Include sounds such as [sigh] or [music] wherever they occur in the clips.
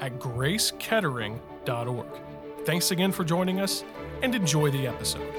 at gracekettering.org. Thanks again for joining us and enjoy the episode.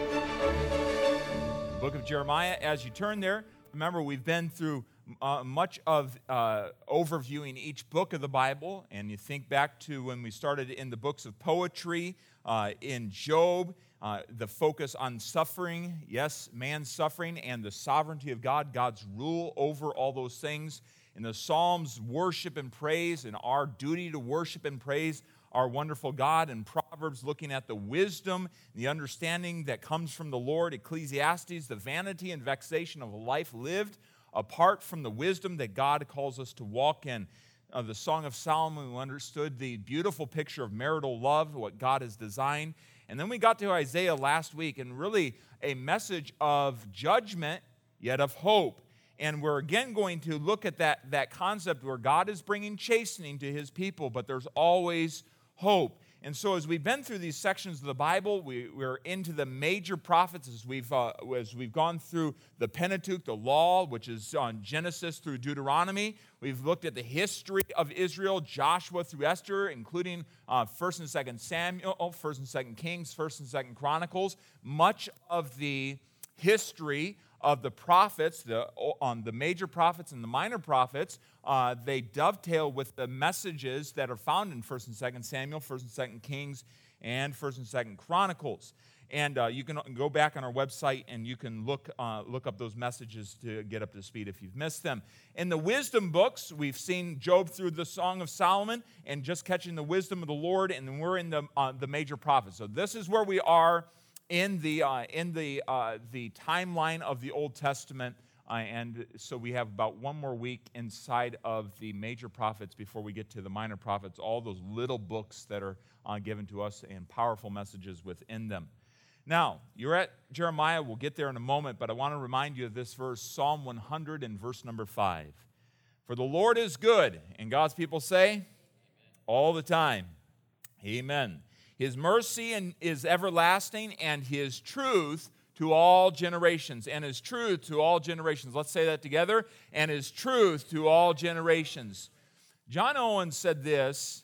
Book of Jeremiah, as you turn there, remember we've been through uh, much of uh, overviewing each book of the Bible, and you think back to when we started in the books of poetry, uh, in Job, uh, the focus on suffering, yes, man's suffering, and the sovereignty of God, God's rule over all those things in the Psalms, worship and praise, and our duty to worship and praise our wonderful God. In Proverbs, looking at the wisdom, the understanding that comes from the Lord. Ecclesiastes, the vanity and vexation of a life lived apart from the wisdom that God calls us to walk in. Uh, the Song of Solomon, we understood the beautiful picture of marital love, what God has designed. And then we got to Isaiah last week, and really a message of judgment, yet of hope. And we're again going to look at that, that concept where God is bringing chastening to his people, but there's always hope. And so, as we've been through these sections of the Bible, we, we're into the major prophets as we've, uh, as we've gone through the Pentateuch, the law, which is on Genesis through Deuteronomy. We've looked at the history of Israel, Joshua through Esther, including uh, 1st and 2nd Samuel, 1st and 2nd Kings, 1st and 2nd Chronicles. Much of the history of the prophets, the, on the major prophets and the minor prophets, uh, they dovetail with the messages that are found in 1st and 2nd Samuel, 1st and 2nd Kings, and 1st and 2nd Chronicles. And uh, you can go back on our website and you can look, uh, look up those messages to get up to speed if you've missed them. In the wisdom books, we've seen Job through the Song of Solomon and just catching the wisdom of the Lord, and we're in the, uh, the major prophets. So this is where we are in the, uh, in the, uh, the timeline of the Old Testament. Uh, and so we have about one more week inside of the major prophets before we get to the minor prophets, all those little books that are uh, given to us and powerful messages within them. Now, you're at Jeremiah. We'll get there in a moment, but I want to remind you of this verse, Psalm 100 and verse number 5. For the Lord is good, and God's people say, Amen. all the time. Amen. His mercy is everlasting, and his truth to all generations. And his truth to all generations. Let's say that together. And his truth to all generations. John Owen said this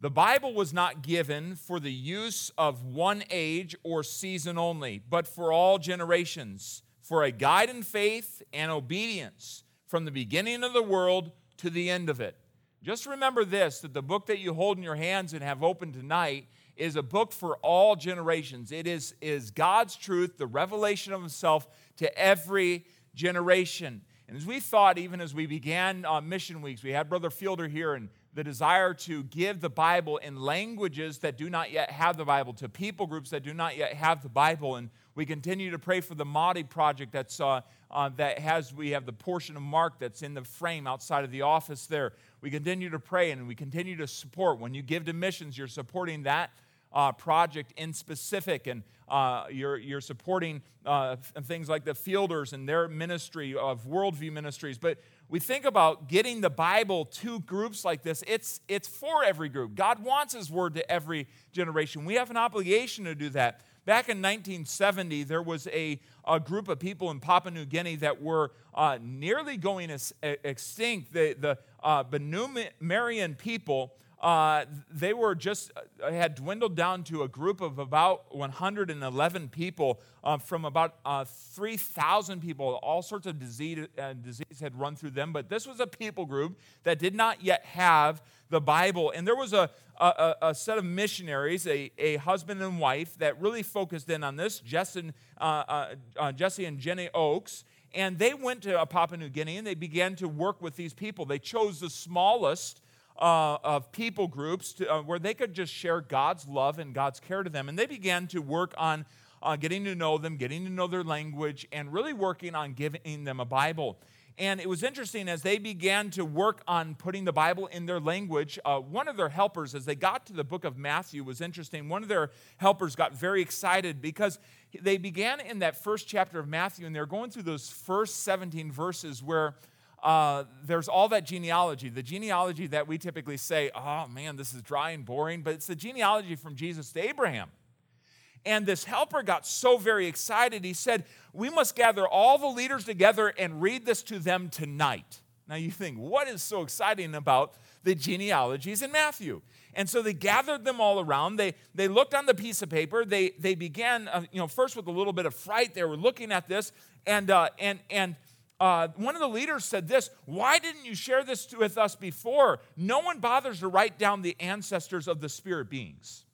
The Bible was not given for the use of one age or season only, but for all generations, for a guide in faith and obedience from the beginning of the world to the end of it. Just remember this that the book that you hold in your hands and have open tonight is a book for all generations. It is, is God's truth, the revelation of Himself to every generation. And as we thought, even as we began uh, mission weeks, we had Brother Fielder here and the desire to give the Bible in languages that do not yet have the Bible, to people groups that do not yet have the Bible. And we continue to pray for the Mahdi project that's, uh, uh, that has, we have the portion of Mark that's in the frame outside of the office there. We continue to pray and we continue to support. When you give to missions, you're supporting that uh, project in specific, and uh, you're, you're supporting uh, things like the Fielders and their ministry of Worldview Ministries. But we think about getting the Bible to groups like this, it's, it's for every group. God wants His word to every generation. We have an obligation to do that. Back in 1970, there was a, a group of people in Papua New Guinea that were uh, nearly going extinct. The, the uh, people uh, they were just uh, had dwindled down to a group of about 111 people uh, from about uh, 3,000 people. All sorts of disease, uh, disease had run through them, but this was a people group that did not yet have the Bible. And there was a, a, a set of missionaries, a, a husband and wife, that really focused in on this, Jesse, uh, Jesse and Jenny Oakes. And they went to Papua New Guinea and they began to work with these people. They chose the smallest uh, of people groups to, uh, where they could just share God's love and God's care to them. And they began to work on uh, getting to know them, getting to know their language, and really working on giving them a Bible. And it was interesting as they began to work on putting the Bible in their language. Uh, one of their helpers, as they got to the book of Matthew, was interesting. One of their helpers got very excited because they began in that first chapter of Matthew, and they're going through those first 17 verses where uh, there's all that genealogy, the genealogy that we typically say, oh man, this is dry and boring, but it's the genealogy from Jesus to Abraham. And this helper got so very excited, he said, We must gather all the leaders together and read this to them tonight. Now you think, what is so exciting about the genealogies in Matthew? And so they gathered them all around. They, they looked on the piece of paper. They, they began, uh, you know, first with a little bit of fright. They were looking at this. And, uh, and, and uh, one of the leaders said this Why didn't you share this with us before? No one bothers to write down the ancestors of the spirit beings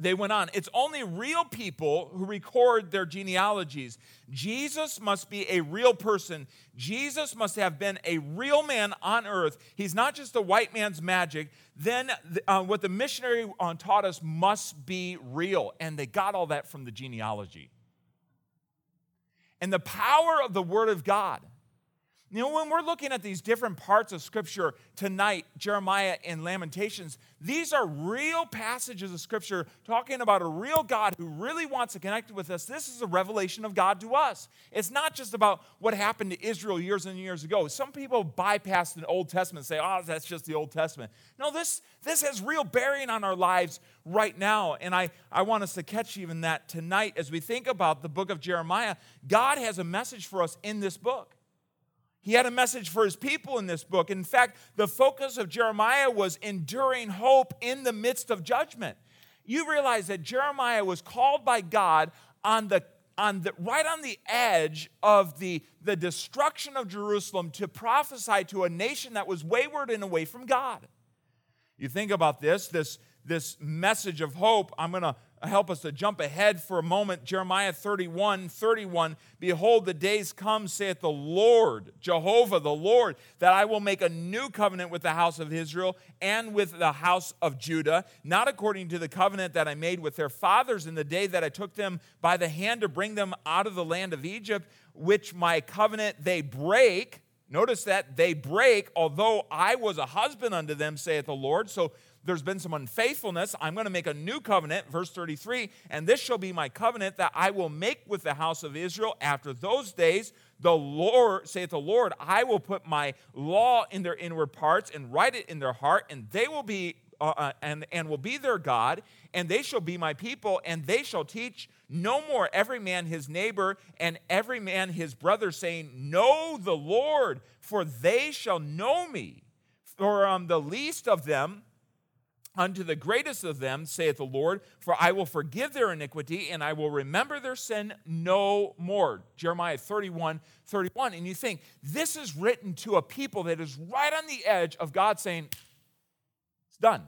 they went on, it's only real people who record their genealogies. Jesus must be a real person. Jesus must have been a real man on earth. He's not just a white man's magic. Then uh, what the missionary uh, taught us must be real. And they got all that from the genealogy. And the power of the Word of God you know, when we're looking at these different parts of Scripture tonight, Jeremiah and Lamentations, these are real passages of Scripture talking about a real God who really wants to connect with us. This is a revelation of God to us. It's not just about what happened to Israel years and years ago. Some people bypass the Old Testament and say, oh, that's just the Old Testament. No, this, this has real bearing on our lives right now. And I, I want us to catch even that tonight as we think about the book of Jeremiah. God has a message for us in this book. He had a message for his people in this book. In fact, the focus of Jeremiah was enduring hope in the midst of judgment. You realize that Jeremiah was called by God on the on the, right on the edge of the, the destruction of Jerusalem to prophesy to a nation that was wayward and away from God. You think about this, this, this message of hope. I'm going to help us to jump ahead for a moment. Jeremiah 31 31. Behold, the days come, saith the Lord, Jehovah the Lord, that I will make a new covenant with the house of Israel and with the house of Judah, not according to the covenant that I made with their fathers in the day that I took them by the hand to bring them out of the land of Egypt, which my covenant they break. Notice that they break, although I was a husband unto them, saith the Lord. So there's been some unfaithfulness. I'm going to make a new covenant, verse 33, and this shall be my covenant that I will make with the house of Israel after those days. The Lord, saith the Lord, I will put my law in their inward parts and write it in their heart, and they will be uh, uh, and, and will be their God, and they shall be my people, and they shall teach no more every man his neighbor and every man his brother, saying, Know the Lord, for they shall know me. For um, the least of them Unto the greatest of them, saith the Lord, for I will forgive their iniquity and I will remember their sin no more. Jeremiah 31, 31. And you think, this is written to a people that is right on the edge of God saying, It's done.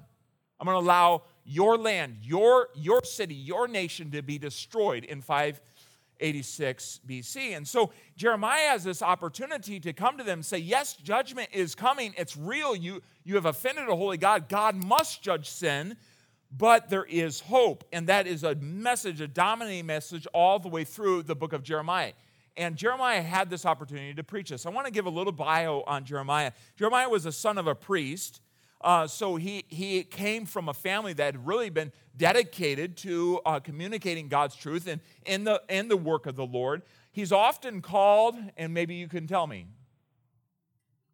I'm going to allow your land, your, your city, your nation to be destroyed in five 86 BC. And so Jeremiah has this opportunity to come to them and say, Yes, judgment is coming. It's real. You, you have offended a holy God. God must judge sin, but there is hope. And that is a message, a dominating message all the way through the book of Jeremiah. And Jeremiah had this opportunity to preach this. I want to give a little bio on Jeremiah. Jeremiah was the son of a priest. Uh, so he, he came from a family that had really been dedicated to uh, communicating God's truth and in the, in the work of the Lord. He's often called, and maybe you can tell me,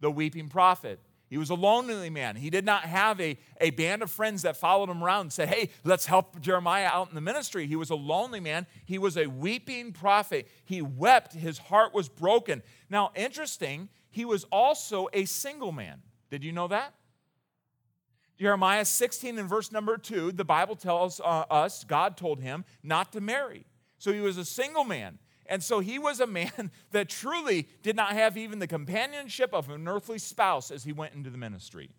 the weeping prophet. He was a lonely man. He did not have a, a band of friends that followed him around and said, Hey, let's help Jeremiah out in the ministry. He was a lonely man. He was a weeping prophet. He wept. His heart was broken. Now, interesting, he was also a single man. Did you know that? Jeremiah 16 and verse number 2, the Bible tells uh, us, God told him not to marry. So he was a single man. And so he was a man [laughs] that truly did not have even the companionship of an earthly spouse as he went into the ministry.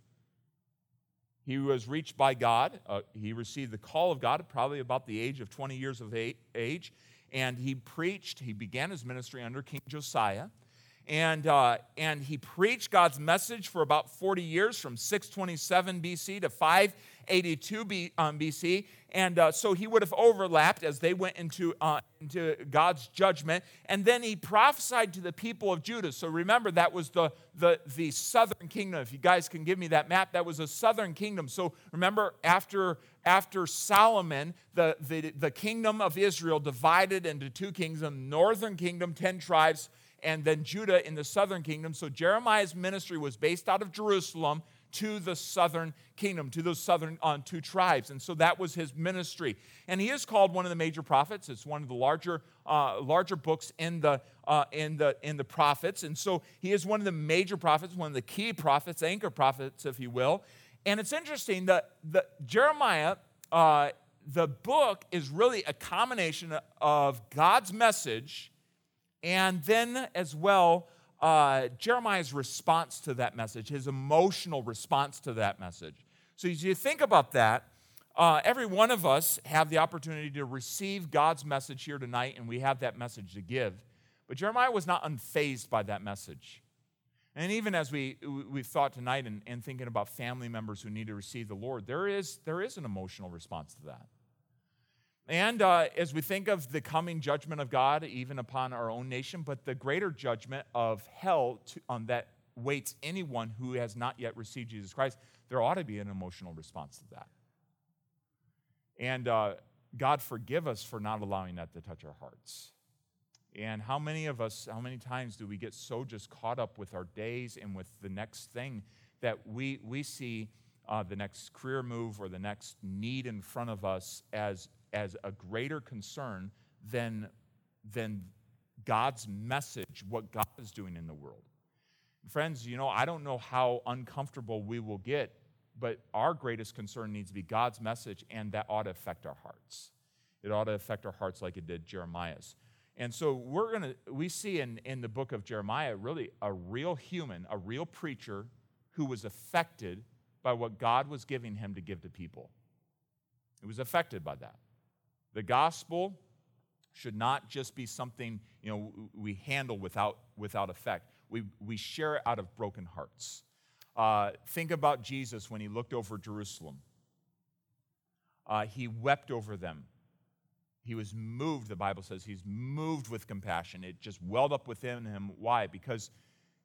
He was reached by God. Uh, he received the call of God probably about the age of 20 years of age. And he preached, he began his ministry under King Josiah. And, uh, and he preached God's message for about 40 years from 627 BC to 582 B, um, BC. And uh, so he would have overlapped as they went into, uh, into God's judgment. And then he prophesied to the people of Judah. So remember, that was the, the, the southern kingdom. If you guys can give me that map, that was a southern kingdom. So remember, after, after Solomon, the, the, the kingdom of Israel divided into two kingdoms northern kingdom, 10 tribes and then Judah in the southern kingdom. So Jeremiah's ministry was based out of Jerusalem to the southern kingdom, to those southern uh, two tribes. And so that was his ministry. And he is called one of the major prophets. It's one of the larger, uh, larger books in the, uh, in, the, in the prophets. And so he is one of the major prophets, one of the key prophets, anchor prophets, if you will. And it's interesting that the, Jeremiah, uh, the book is really a combination of God's message and then, as well, uh, Jeremiah's response to that message, his emotional response to that message. So, as you think about that, uh, every one of us have the opportunity to receive God's message here tonight, and we have that message to give. But Jeremiah was not unfazed by that message. And even as we, we've thought tonight and, and thinking about family members who need to receive the Lord, there is, there is an emotional response to that. And uh, as we think of the coming judgment of God, even upon our own nation, but the greater judgment of hell to, um, that waits anyone who has not yet received Jesus Christ, there ought to be an emotional response to that. And uh, God forgive us for not allowing that to touch our hearts. And how many of us, how many times do we get so just caught up with our days and with the next thing that we, we see uh, the next career move or the next need in front of us as as a greater concern than, than God's message, what God is doing in the world. Friends, you know, I don't know how uncomfortable we will get, but our greatest concern needs to be God's message, and that ought to affect our hearts. It ought to affect our hearts like it did Jeremiah's. And so we're gonna we see in, in the book of Jeremiah really a real human, a real preacher who was affected by what God was giving him to give to people. He was affected by that. The gospel should not just be something you know we handle without without effect. We we share it out of broken hearts. Uh, think about Jesus when he looked over Jerusalem. Uh, he wept over them. He was moved. The Bible says he's moved with compassion. It just welled up within him. Why? Because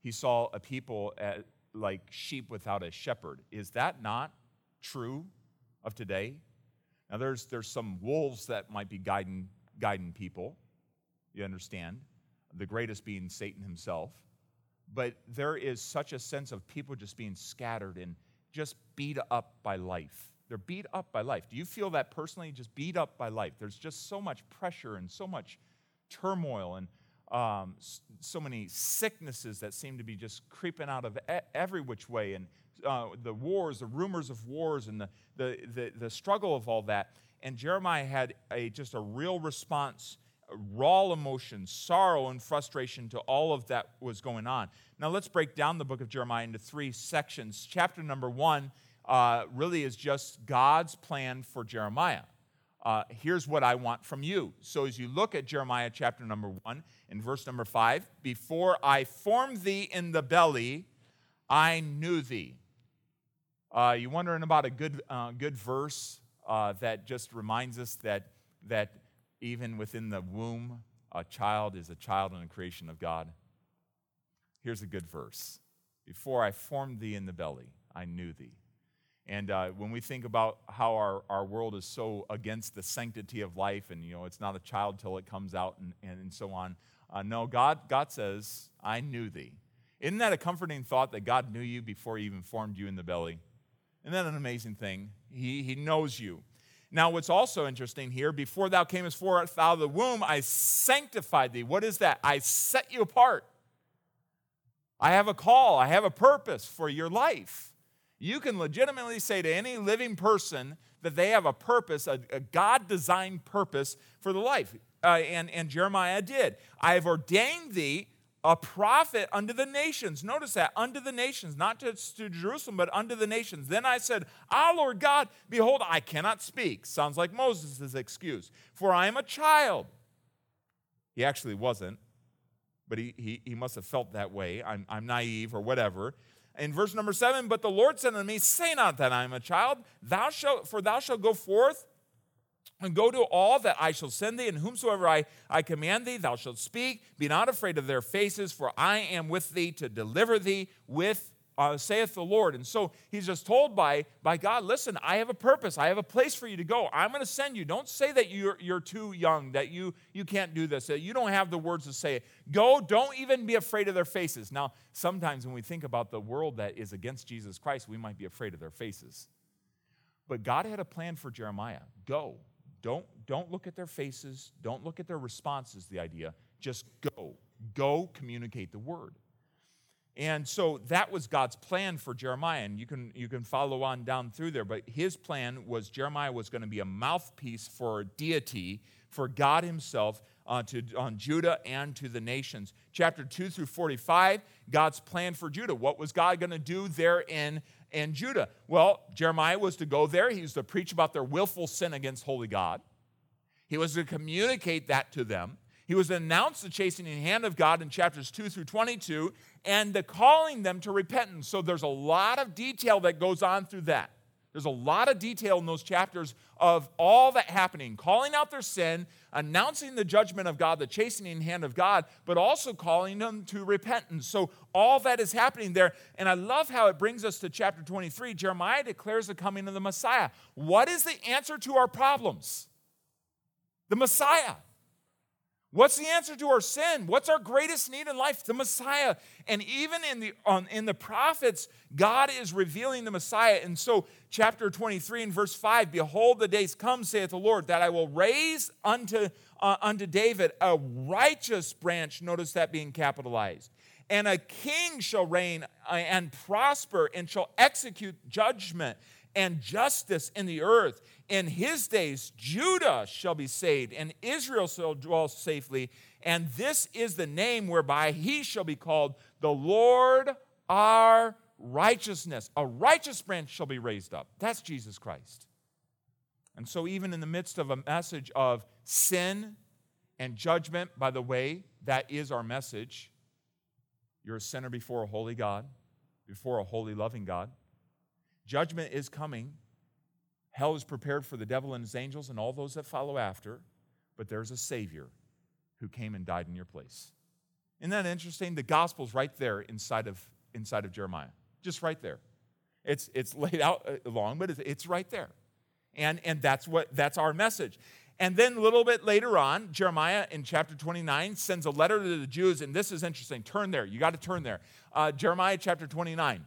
he saw a people at, like sheep without a shepherd. Is that not true of today? Now, there's, there's some wolves that might be guiding, guiding people, you understand, the greatest being Satan himself. But there is such a sense of people just being scattered and just beat up by life. They're beat up by life. Do you feel that personally? Just beat up by life. There's just so much pressure and so much turmoil and um, so many sicknesses that seem to be just creeping out of every which way. And uh, the wars, the rumors of wars, and the, the, the, the, struggle of all that. And Jeremiah had a, just a real response, raw emotion, sorrow, and frustration to all of that was going on. Now let's break down the book of Jeremiah into three sections. Chapter number one uh, really is just God's plan for Jeremiah. Uh, here's what I want from you. So, as you look at Jeremiah chapter number one, in verse number five, before I formed thee in the belly, I knew thee. Uh, you wondering about a good, uh, good verse uh, that just reminds us that, that even within the womb, a child is a child and a creation of God? Here's a good verse Before I formed thee in the belly, I knew thee. And uh, when we think about how our, our world is so against the sanctity of life, and you know, it's not a child till it comes out, and, and, so on. Uh, no, God, God says, I knew thee. Isn't that a comforting thought that God knew you before He even formed you in the belly? Isn't that an amazing thing? He, he knows you. Now, what's also interesting here, before thou camest forth out of the womb, I sanctified thee. What is that? I set you apart. I have a call, I have a purpose for your life. You can legitimately say to any living person that they have a purpose, a, a God designed purpose for the life. Uh, and, and Jeremiah did. I have ordained thee a prophet unto the nations. Notice that, unto the nations, not just to Jerusalem, but unto the nations. Then I said, Ah, Lord God, behold, I cannot speak. Sounds like Moses' excuse, for I am a child. He actually wasn't, but he, he, he must have felt that way. I'm, I'm naive or whatever. In verse number seven, but the Lord said unto me, Say not that I am a child, thou shalt, for thou shalt go forth and go to all that I shall send thee, and whomsoever I, I command thee, thou shalt speak. Be not afraid of their faces, for I am with thee to deliver thee with uh, saith the Lord. And so he's just told by, by God, listen, I have a purpose. I have a place for you to go. I'm going to send you. Don't say that you're, you're too young, that you, you can't do this, that you don't have the words to say it. Go. Don't even be afraid of their faces. Now, sometimes when we think about the world that is against Jesus Christ, we might be afraid of their faces. But God had a plan for Jeremiah. Go. Don't, don't look at their faces. Don't look at their responses, the idea. Just go. Go communicate the word. And so that was God's plan for Jeremiah. And you can, you can follow on down through there. But his plan was Jeremiah was going to be a mouthpiece for deity, for God himself, uh, to, on Judah and to the nations. Chapter 2 through 45, God's plan for Judah. What was God going to do there in, in Judah? Well, Jeremiah was to go there. He was to preach about their willful sin against holy God. He was to communicate that to them. He was to announce the chastening hand of God in chapters 2 through 22 and the calling them to repentance. So there's a lot of detail that goes on through that. There's a lot of detail in those chapters of all that happening, calling out their sin, announcing the judgment of God, the chastening hand of God, but also calling them to repentance. So all that is happening there. And I love how it brings us to chapter 23. Jeremiah declares the coming of the Messiah. What is the answer to our problems? The Messiah. What's the answer to our sin? What's our greatest need in life? The Messiah. And even in the, on, in the prophets, God is revealing the Messiah. And so, chapter 23 and verse 5 Behold, the days come, saith the Lord, that I will raise unto, uh, unto David a righteous branch. Notice that being capitalized. And a king shall reign uh, and prosper and shall execute judgment and justice in the earth. In his days, Judah shall be saved, and Israel shall dwell safely. And this is the name whereby he shall be called the Lord our righteousness. A righteous branch shall be raised up. That's Jesus Christ. And so, even in the midst of a message of sin and judgment, by the way, that is our message. You're a sinner before a holy God, before a holy, loving God. Judgment is coming. Hell is prepared for the devil and his angels and all those that follow after, but there's a Savior who came and died in your place. Isn't that interesting? The gospel's right there inside of, inside of Jeremiah, just right there. It's, it's laid out uh, long, but it's, it's right there. And, and that's, what, that's our message. And then a little bit later on, Jeremiah in chapter 29 sends a letter to the Jews, and this is interesting. Turn there. You got to turn there. Uh, Jeremiah chapter 29.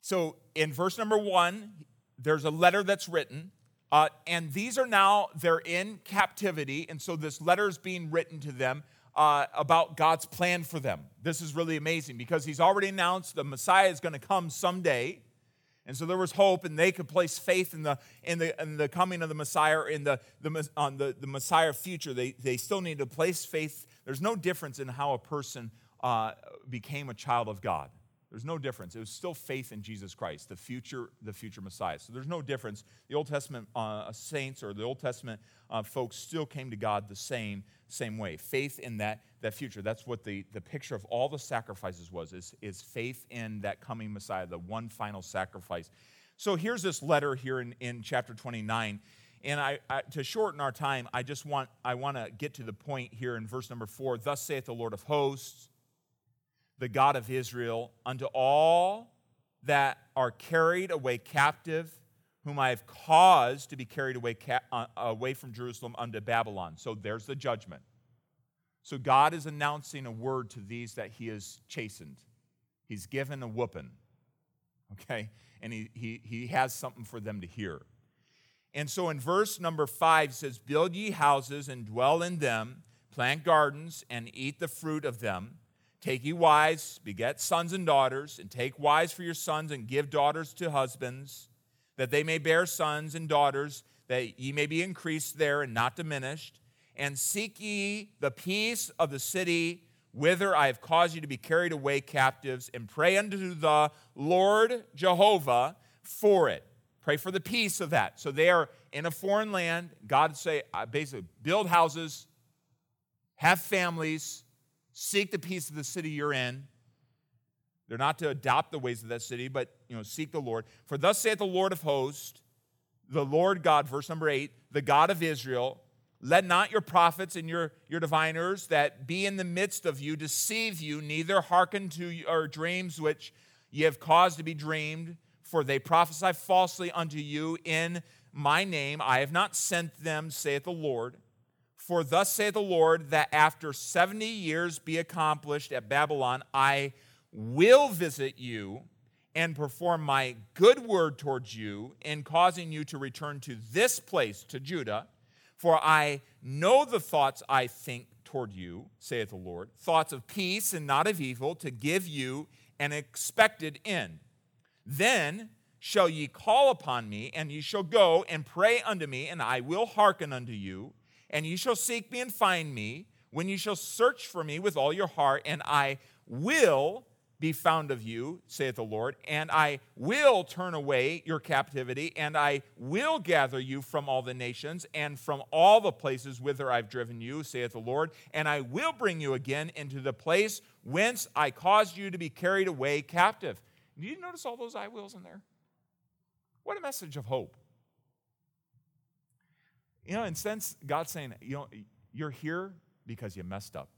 So in verse number one, there's a letter that's written, uh, and these are now, they're in captivity, and so this letter is being written to them. Uh, about God's plan for them. This is really amazing because he's already announced the Messiah is going to come someday. And so there was hope, and they could place faith in the, in the, in the coming of the Messiah, in the, the, on the, the Messiah future. They, they still need to place faith. There's no difference in how a person uh, became a child of God. There's no difference. It was still faith in Jesus Christ, the future, the future Messiah. So there's no difference. The Old Testament uh, saints or the Old Testament uh, folks still came to God the same, same way. Faith in that, that future. That's what the, the picture of all the sacrifices was, is, is faith in that coming Messiah, the one final sacrifice. So here's this letter here in, in chapter 29. And I, I, to shorten our time, I just want I want to get to the point here in verse number four. Thus saith the Lord of hosts, the God of Israel, unto all that are carried away captive, whom I have caused to be carried away, ca- uh, away from Jerusalem unto Babylon. So there's the judgment. So God is announcing a word to these that he has chastened. He's given a whooping, okay? And he, he, he has something for them to hear. And so in verse number five says, Build ye houses and dwell in them, plant gardens and eat the fruit of them Take ye wives, beget sons and daughters, and take wives for your sons, and give daughters to husbands, that they may bear sons and daughters, that ye may be increased there and not diminished. And seek ye the peace of the city whither I have caused you to be carried away captives, and pray unto the Lord Jehovah for it. Pray for the peace of that. So they are in a foreign land. God say, uh, basically, build houses, have families, seek the peace of the city you're in. They're not to adopt the ways of that city, but you know, seek the Lord. For thus saith the Lord of hosts, the Lord God, verse number eight, the God of Israel, let not your prophets and your, your diviners that be in the midst of you deceive you, neither hearken to your dreams which ye have caused to be dreamed, for they prophesy falsely unto you in my name. I have not sent them, saith the Lord. For thus saith the Lord, that after 70 years be accomplished at Babylon, I will visit you and perform my good word towards you in causing you to return to this place, to Judah. For I know the thoughts I think toward you, saith the Lord, thoughts of peace and not of evil, to give you an expected end. Then shall ye call upon me, and ye shall go and pray unto me, and I will hearken unto you and ye shall seek me and find me when ye shall search for me with all your heart, and I will be found of you, saith the Lord, and I will turn away your captivity, and I will gather you from all the nations and from all the places whither I've driven you, saith the Lord, and I will bring you again into the place whence I caused you to be carried away captive. Do you notice all those I wills in there? What a message of hope. You know, in sense, God's saying, you know, you're here because you messed up.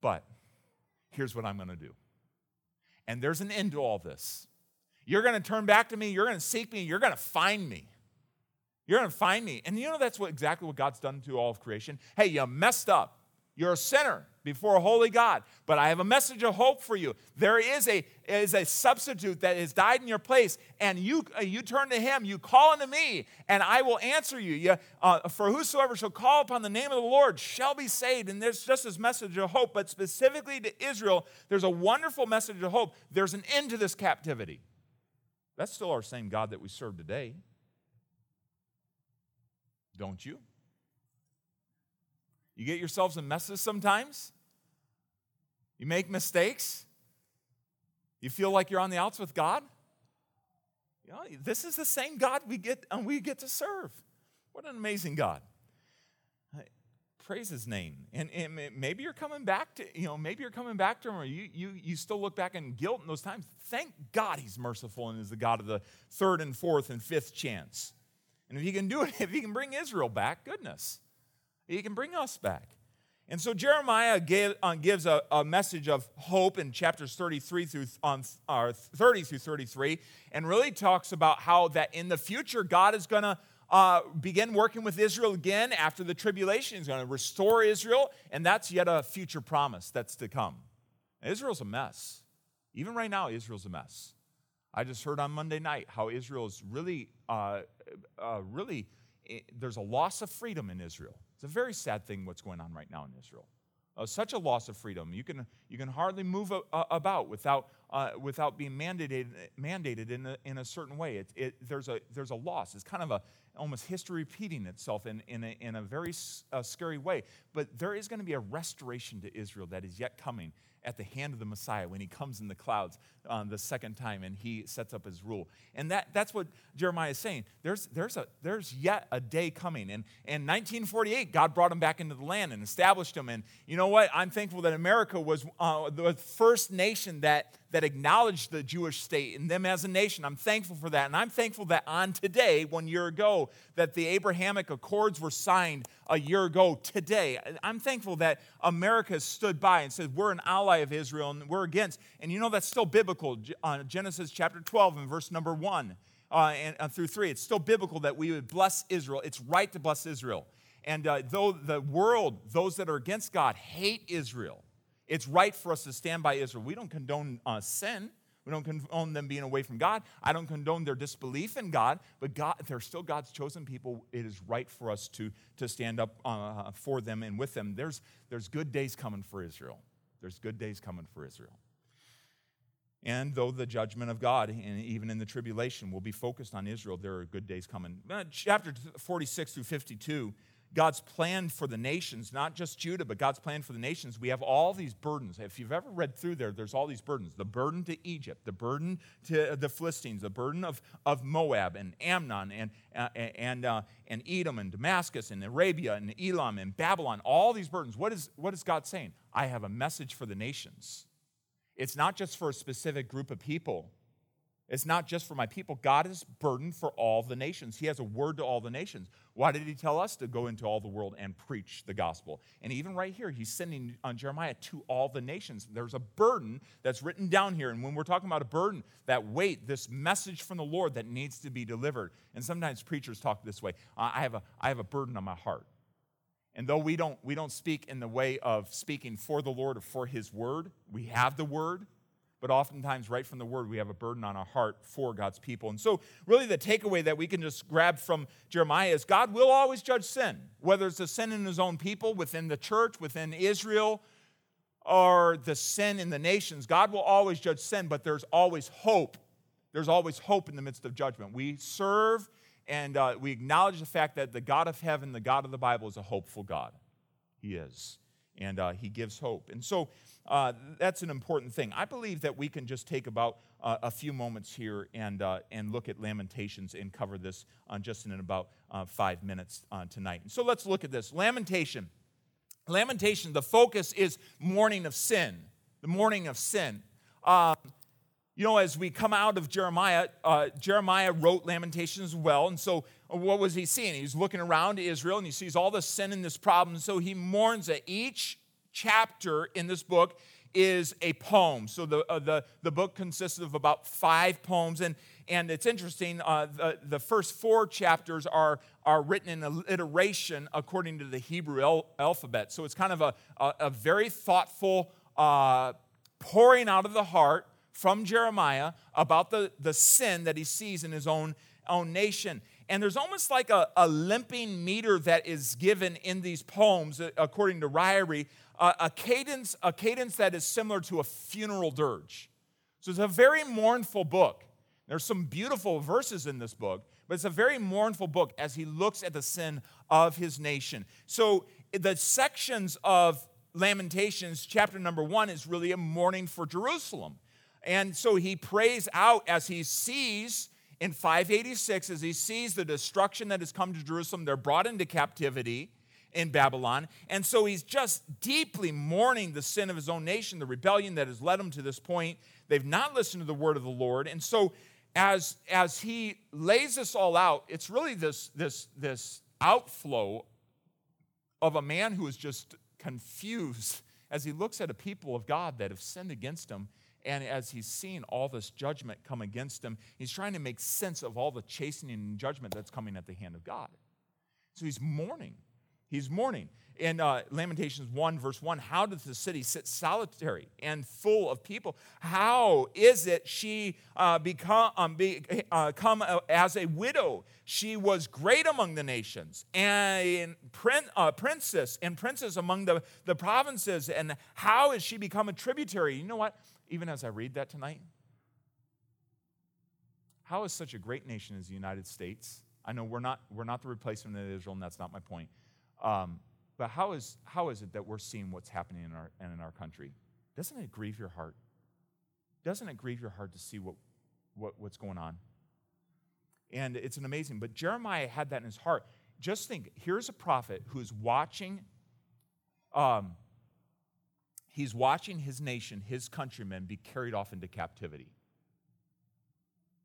But here's what I'm going to do. And there's an end to all this. You're going to turn back to me, you're going to seek me, you're going to find me. You're going to find me. And you know that's what exactly what God's done to all of creation. Hey, you messed up. You're a sinner before a holy God. But I have a message of hope for you. There is a, is a substitute that has died in your place, and you, uh, you turn to him, you call unto me, and I will answer you. you uh, for whosoever shall call upon the name of the Lord shall be saved. And there's just this message of hope, but specifically to Israel, there's a wonderful message of hope. There's an end to this captivity. That's still our same God that we serve today. Don't you? You get yourselves in messes sometimes. You make mistakes. You feel like you're on the outs with God. You know, this is the same God we get and we get to serve. What an amazing God. Praise his name. And, and, maybe you're coming back to, you know, maybe you're coming back to him or you, you, you still look back in guilt in those times. Thank God he's merciful and is the God of the third and fourth and fifth chance. And if he can do it, [laughs] if he can bring Israel back, goodness. He can bring us back. And so Jeremiah gave, uh, gives a, a, message of hope in chapters 33 through um, uh, 30 through 33, and really talks about how that in the future God is going to uh, begin working with Israel again after the tribulation. He's going to restore Israel, and that's yet a future promise that's to come. Israel's a mess. Even right now, Israel's a mess. I just heard on Monday night how Israel is really, uh, uh, really, eh, there's a loss of freedom in Israel. It's a very sad thing what's going on right now in Israel. Uh, such a loss of freedom. You can, you can hardly move a, a, about without, uh, without being mandated, mandated in, a, in a certain way. It, it, there's, a, there's a loss. It's kind of a, almost history repeating itself in, in, a, in a very scary way. But there is going to be a restoration to Israel that is yet coming at the hand of the Messiah when he comes in the clouds um, the second time and he sets up his rule. And that, that's what Jeremiah is saying. There's, there's, a, there's yet a day coming. And in 1948, God brought him back into the land and established him. And you know what? I'm thankful that America was uh, the first nation that, that acknowledged the Jewish state and them as a nation. I'm thankful for that. And I'm thankful that on today, one year ago, that the Abrahamic Accords were signed a year ago today. I'm thankful that America stood by and said, we're an ally of Israel and we're against. And you know, that's still biblical. Uh, Genesis chapter 12 and verse number 1 uh, and uh, through 3. It's still biblical that we would bless Israel. It's right to bless Israel. And uh, though the world, those that are against God, hate Israel, it's right for us to stand by Israel. We don't condone uh, sin. We don't condone them being away from God. I don't condone their disbelief in God, but God, they're still God's chosen people. It is right for us to, to stand up uh, for them and with them. There's, there's good days coming for Israel. There's good days coming for Israel. And though the judgment of God, and even in the tribulation, will be focused on Israel, there are good days coming. Uh, chapter 46 through 52 God's plan for the nations, not just Judah, but God's plan for the nations, we have all these burdens. If you've ever read through there, there's all these burdens the burden to Egypt, the burden to the Philistines, the burden of, of Moab and Ammon and, uh, and, uh, and Edom and Damascus and Arabia and Elam and Babylon, all these burdens. What is, what is God saying? I have a message for the nations. It's not just for a specific group of people. It's not just for my people. God is burdened for all the nations. He has a word to all the nations. Why did he tell us to go into all the world and preach the gospel? And even right here, he's sending on Jeremiah to all the nations. There's a burden that's written down here. And when we're talking about a burden, that weight, this message from the Lord that needs to be delivered. And sometimes preachers talk this way I have a, I have a burden on my heart. And though we don't, we don't speak in the way of speaking for the Lord or for his word, we have the word but oftentimes, right from the word, we have a burden on our heart for God's people. And so, really, the takeaway that we can just grab from Jeremiah is God will always judge sin, whether it's a sin in his own people, within the church, within Israel, or the sin in the nations. God will always judge sin, but there's always hope. There's always hope in the midst of judgment. We serve and uh, we acknowledge the fact that the God of heaven, the God of the Bible, is a hopeful God. He is. And uh, he gives hope. And so, uh, that's an important thing. I believe that we can just take about uh, a few moments here and, uh, and look at Lamentations and cover this on just in about uh, five minutes uh, tonight. So let's look at this. Lamentation. Lamentation, the focus is mourning of sin, the mourning of sin. Um, you know, as we come out of Jeremiah, uh, Jeremiah wrote Lamentations as well. And so, what was he seeing? He's looking around Israel and he sees all the sin and this problem. So, he mourns at each chapter in this book is a poem. So the, uh, the, the book consists of about five poems. And, and it's interesting, uh, the, the first four chapters are, are written in alliteration according to the Hebrew al- alphabet. So it's kind of a, a, a very thoughtful uh, pouring out of the heart from Jeremiah about the, the sin that he sees in his own, own nation. And there's almost like a, a limping meter that is given in these poems, uh, according to Ryrie, a, a, cadence, a cadence that is similar to a funeral dirge. So it's a very mournful book. There's some beautiful verses in this book, but it's a very mournful book as he looks at the sin of his nation. So the sections of Lamentations, chapter number one, is really a mourning for Jerusalem. And so he prays out as he sees in 586, as he sees the destruction that has come to Jerusalem, they're brought into captivity in Babylon. And so he's just deeply mourning the sin of his own nation, the rebellion that has led him to this point. They've not listened to the word of the Lord. And so as, as he lays this all out, it's really this, this, this outflow of a man who is just confused as he looks at a people of God that have sinned against him. And as he's seen all this judgment come against him, he's trying to make sense of all the chastening and judgment that's coming at the hand of God. So he's mourning. He's mourning. In uh, Lamentations 1, verse 1, how does the city sit solitary and full of people? How is it she uh, become, um, be, uh, come uh, as a widow? She was great among the nations and prin, uh, princess and princess among the, the provinces. And how is she become a tributary? You know what? Even as I read that tonight, how is such a great nation as the United States? I know we're not, we're not the replacement of Israel, and that's not my point. Um, but how is, how is it that we're seeing what's happening in our, in our country? Doesn't it grieve your heart? Doesn't it grieve your heart to see what, what, what's going on? And it's an amazing, but Jeremiah had that in his heart. Just think here's a prophet who's watching, um, he's watching his nation, his countrymen be carried off into captivity.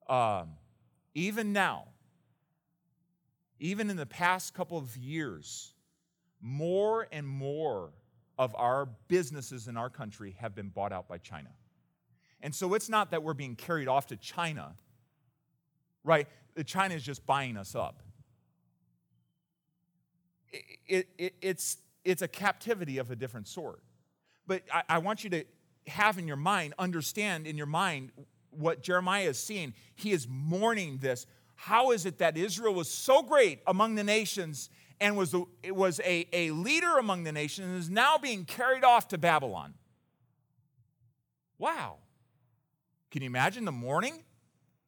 Um, even now, even in the past couple of years, more and more of our businesses in our country have been bought out by China. And so it's not that we're being carried off to China, right? China is just buying us up. It, it, it's, it's a captivity of a different sort. But I, I want you to have in your mind, understand in your mind what Jeremiah is seeing. He is mourning this. How is it that Israel was so great among the nations and was, a, was a, a leader among the nations and is now being carried off to Babylon. Wow. Can you imagine the mourning?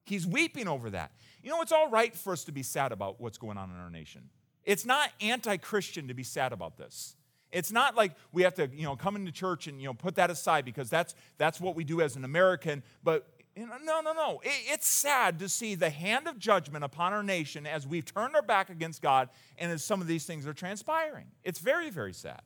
He's weeping over that. You know, it's all right for us to be sad about what's going on in our nation. It's not anti-Christian to be sad about this. It's not like we have to, you know, come into church and you know put that aside because that's that's what we do as an American. But you know, no, no, no. It, it's sad to see the hand of judgment upon our nation as we've turned our back against God and as some of these things are transpiring. It's very, very sad.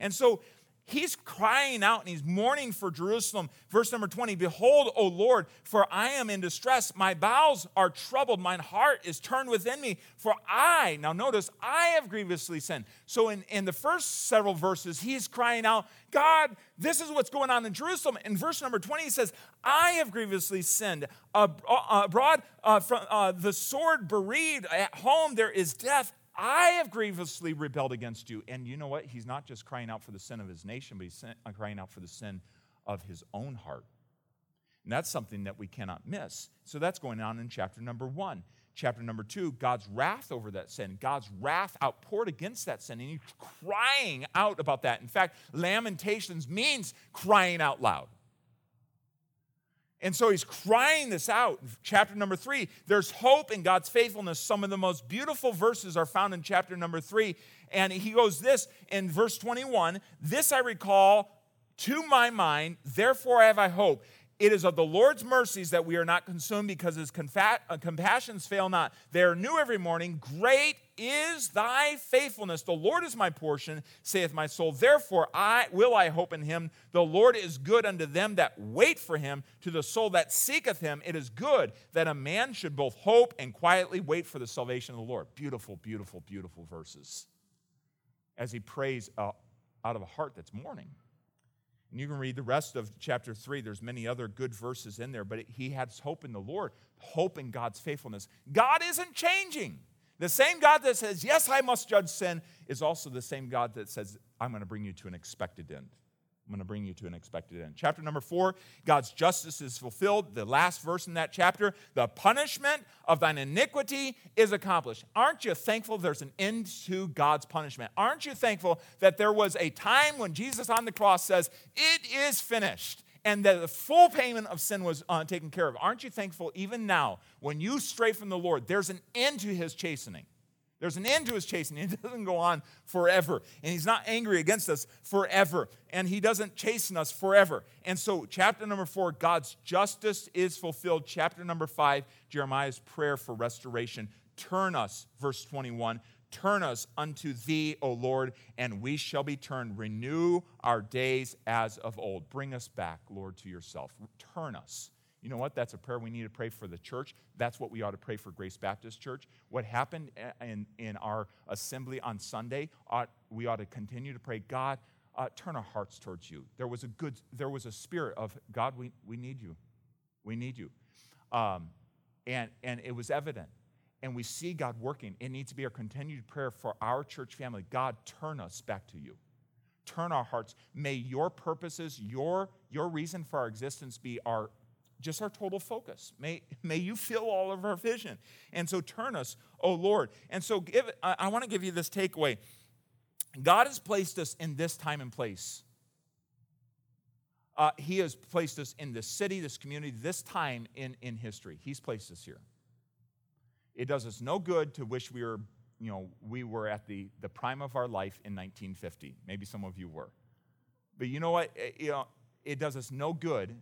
And so he's crying out and he's mourning for Jerusalem. Verse number 20 Behold, O Lord, for I am in distress. My bowels are troubled. Mine heart is turned within me. For I, now notice, I have grievously sinned. So in, in the first several verses, he's crying out, God, this is what's going on in Jerusalem. In verse number 20, he says, I have grievously sinned. Abroad uh, from uh, the sword bereaved, at home there is death. I have grievously rebelled against you. And you know what? He's not just crying out for the sin of his nation, but he's uh, crying out for the sin of his own heart. And that's something that we cannot miss. So that's going on in chapter number one. Chapter number two, God's wrath over that sin, God's wrath outpoured against that sin, and he's crying out about that. In fact, Lamentations means crying out loud. And so he's crying this out. Chapter number three, there's hope in God's faithfulness. Some of the most beautiful verses are found in chapter number three. And he goes this in verse 21 This I recall to my mind, therefore have I hope. It is of the Lord's mercies that we are not consumed because his uh, compassions fail not. They are new every morning. Great is thy faithfulness. The Lord is my portion, saith my soul. Therefore, I will I hope in him. The Lord is good unto them that wait for him, to the soul that seeketh him. It is good that a man should both hope and quietly wait for the salvation of the Lord. Beautiful, beautiful, beautiful verses. As he prays uh, out of a heart that's mourning. And you can read the rest of chapter 3. There's many other good verses in there, but he has hope in the Lord, hope in God's faithfulness. God isn't changing. The same God that says, Yes, I must judge sin, is also the same God that says, I'm going to bring you to an expected end. I'm going to bring you to an expected end. Chapter number four God's justice is fulfilled. The last verse in that chapter the punishment of thine iniquity is accomplished. Aren't you thankful there's an end to God's punishment? Aren't you thankful that there was a time when Jesus on the cross says, It is finished? And that the full payment of sin was uh, taken care of. Aren't you thankful even now, when you stray from the Lord, there's an end to his chastening? There's an end to his chasing. [laughs] It doesn't go on forever. And he's not angry against us forever. And he doesn't chasten us forever. And so, chapter number four, God's justice is fulfilled. Chapter number five, Jeremiah's prayer for restoration. Turn us, verse 21, turn us unto thee, O Lord, and we shall be turned. Renew our days as of old. Bring us back, Lord, to yourself. Turn us. You know what? That's a prayer we need to pray for the church. That's what we ought to pray for Grace Baptist Church. What happened in, in our assembly on Sunday, ought, we ought to continue to pray, God, uh, turn our hearts towards you. There was a good, there was a spirit of, God, we, we need you. We need you. Um, and, and it was evident. And we see God working. It needs to be our continued prayer for our church family. God, turn us back to you turn our hearts. May your purposes, your, your reason for our existence be our just our total focus. May, may you fill all of our vision. And so turn us, oh Lord. And so give, I, I want to give you this takeaway. God has placed us in this time and place. Uh, he has placed us in this city, this community, this time in, in history. He's placed us here. It does us no good to wish we were, you know, we were at the, the prime of our life in 1950. Maybe some of you were. But you know what? It, you know, it does us no good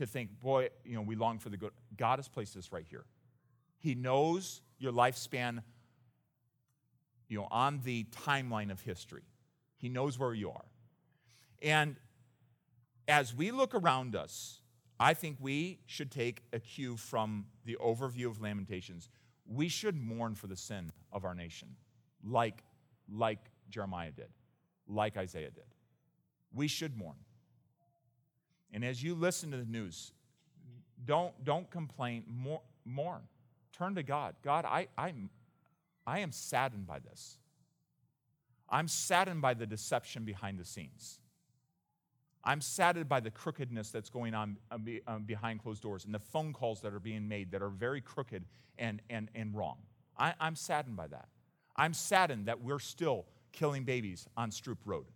to think, boy, you know, we long for the good. God has placed us right here. He knows your lifespan, you know, on the timeline of history. He knows where you are. And as we look around us, I think we should take a cue from the overview of Lamentations. We should mourn for the sin of our nation, like, like Jeremiah did, like Isaiah did. We should mourn. And as you listen to the news, don't, don't complain, mourn, mourn. Turn to God. God, I, I'm, I am saddened by this. I'm saddened by the deception behind the scenes. I'm saddened by the crookedness that's going on uh, um, behind closed doors and the phone calls that are being made that are very crooked and, and, and wrong. I, I'm saddened by that. I'm saddened that we're still killing babies on Stroop Road.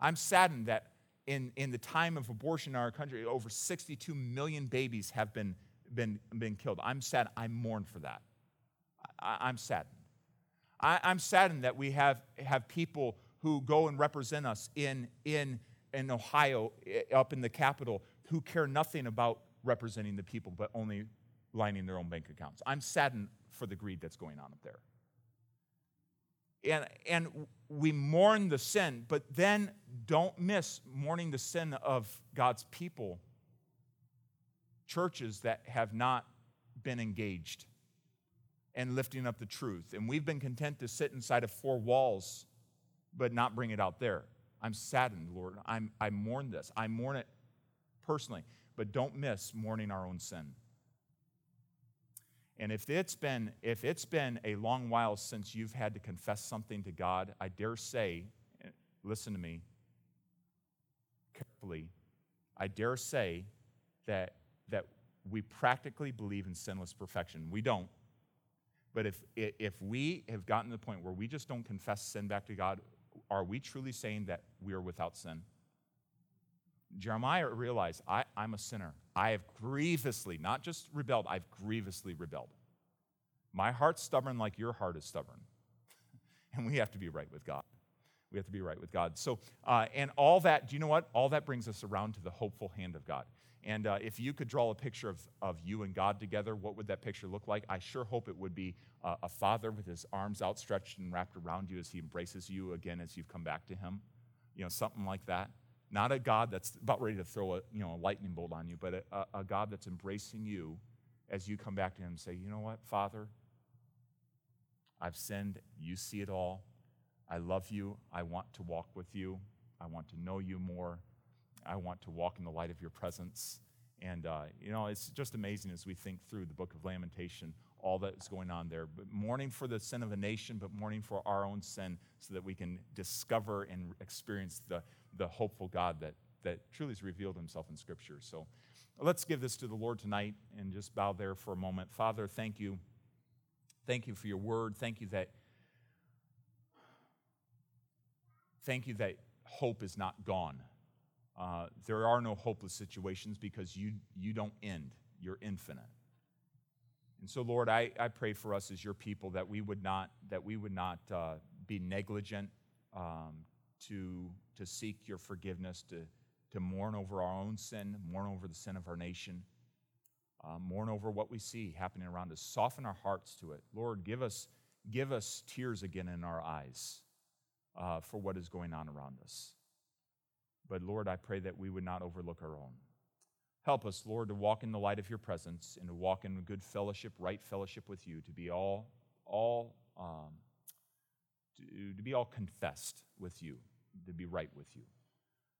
I'm saddened that in, in the time of abortion in our country, over 62 million babies have been, been, been killed. I'm sad. I mourn for that. I, am saddened. I, I'm saddened that we have, have people who go and represent us in, in, in Ohio, eh, up in the Capitol, who care nothing about representing the people, but only lining their own bank accounts. I'm saddened for the greed that's going on up there. And, and we mourn the sin, but then don't miss mourning the sin of God's people, churches that have not been engaged and lifting up the truth. And we've been content to sit inside of four walls, but not bring it out there. I'm saddened, Lord. I'm, I mourn this. I mourn it personally, but don't miss mourning our own sin. And if it's been if it's been a long while since you've had to confess something to God, I dare say, listen to me carefully. I dare say that that we practically believe in sinless perfection. We don't. But if if we have gotten to the point where we just don't confess sin back to God, are we truly saying that we are without sin? Jeremiah realized, I, I'm a sinner. I have grievously, not just rebelled, I've grievously rebelled. My heart's stubborn like your heart is stubborn. [laughs] and we have to be right with God. We have to be right with God. So, uh, and all that, do you know what? All that brings us around to the hopeful hand of God. And uh, if you could draw a picture of, of you and God together, what would that picture look like? I sure hope it would be uh, a father with his arms outstretched and wrapped around you as he embraces you again as you've come back to him. You know, something like that. Not a God that's about ready to throw a, you know, a lightning bolt on you, but a, a God that's embracing you as you come back to Him and say, you know what, Father, I've sinned. You see it all. I love you. I want to walk with you. I want to know you more. I want to walk in the light of your presence. And, uh, you know, it's just amazing as we think through the book of Lamentation, all that is going on there. But mourning for the sin of a nation, but mourning for our own sin so that we can discover and experience the, the hopeful God that, that truly has revealed himself in Scripture. So let's give this to the Lord tonight and just bow there for a moment. Father, thank you. Thank you for your word. Thank you that thank you that hope is not gone. Uh, there are no hopeless situations because you, you don't end. You're infinite. And so, Lord, I, I pray for us as your people that we would not, that we would not uh, be negligent um, to, to seek your forgiveness, to, to mourn over our own sin, mourn over the sin of our nation, uh, mourn over what we see happening around us. Soften our hearts to it. Lord, give us, give us tears again in our eyes uh, for what is going on around us. But Lord, I pray that we would not overlook our own. Help us, Lord, to walk in the light of your presence and to walk in good fellowship, right fellowship with you, to be all, all, um, to, to be all confessed with you, to be right with you.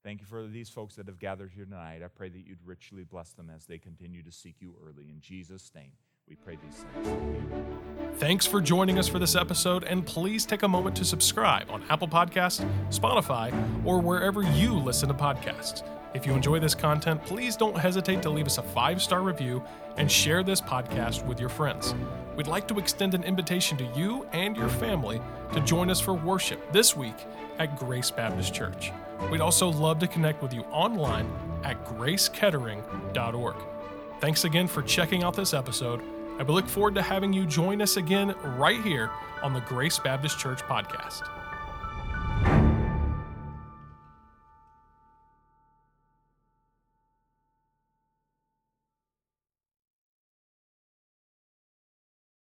Thank you for these folks that have gathered here tonight. I pray that you'd richly bless them as they continue to seek you early. In Jesus' name, we pray these things. Thanks for joining us for this episode, and please take a moment to subscribe on Apple Podcasts, Spotify, or wherever you listen to podcasts. If you enjoy this content, please don't hesitate to leave us a five star review and share this podcast with your friends. We'd like to extend an invitation to you and your family to join us for worship this week at Grace Baptist Church. We'd also love to connect with you online at gracekettering.org. Thanks again for checking out this episode, and we look forward to having you join us again right here on the Grace Baptist Church podcast.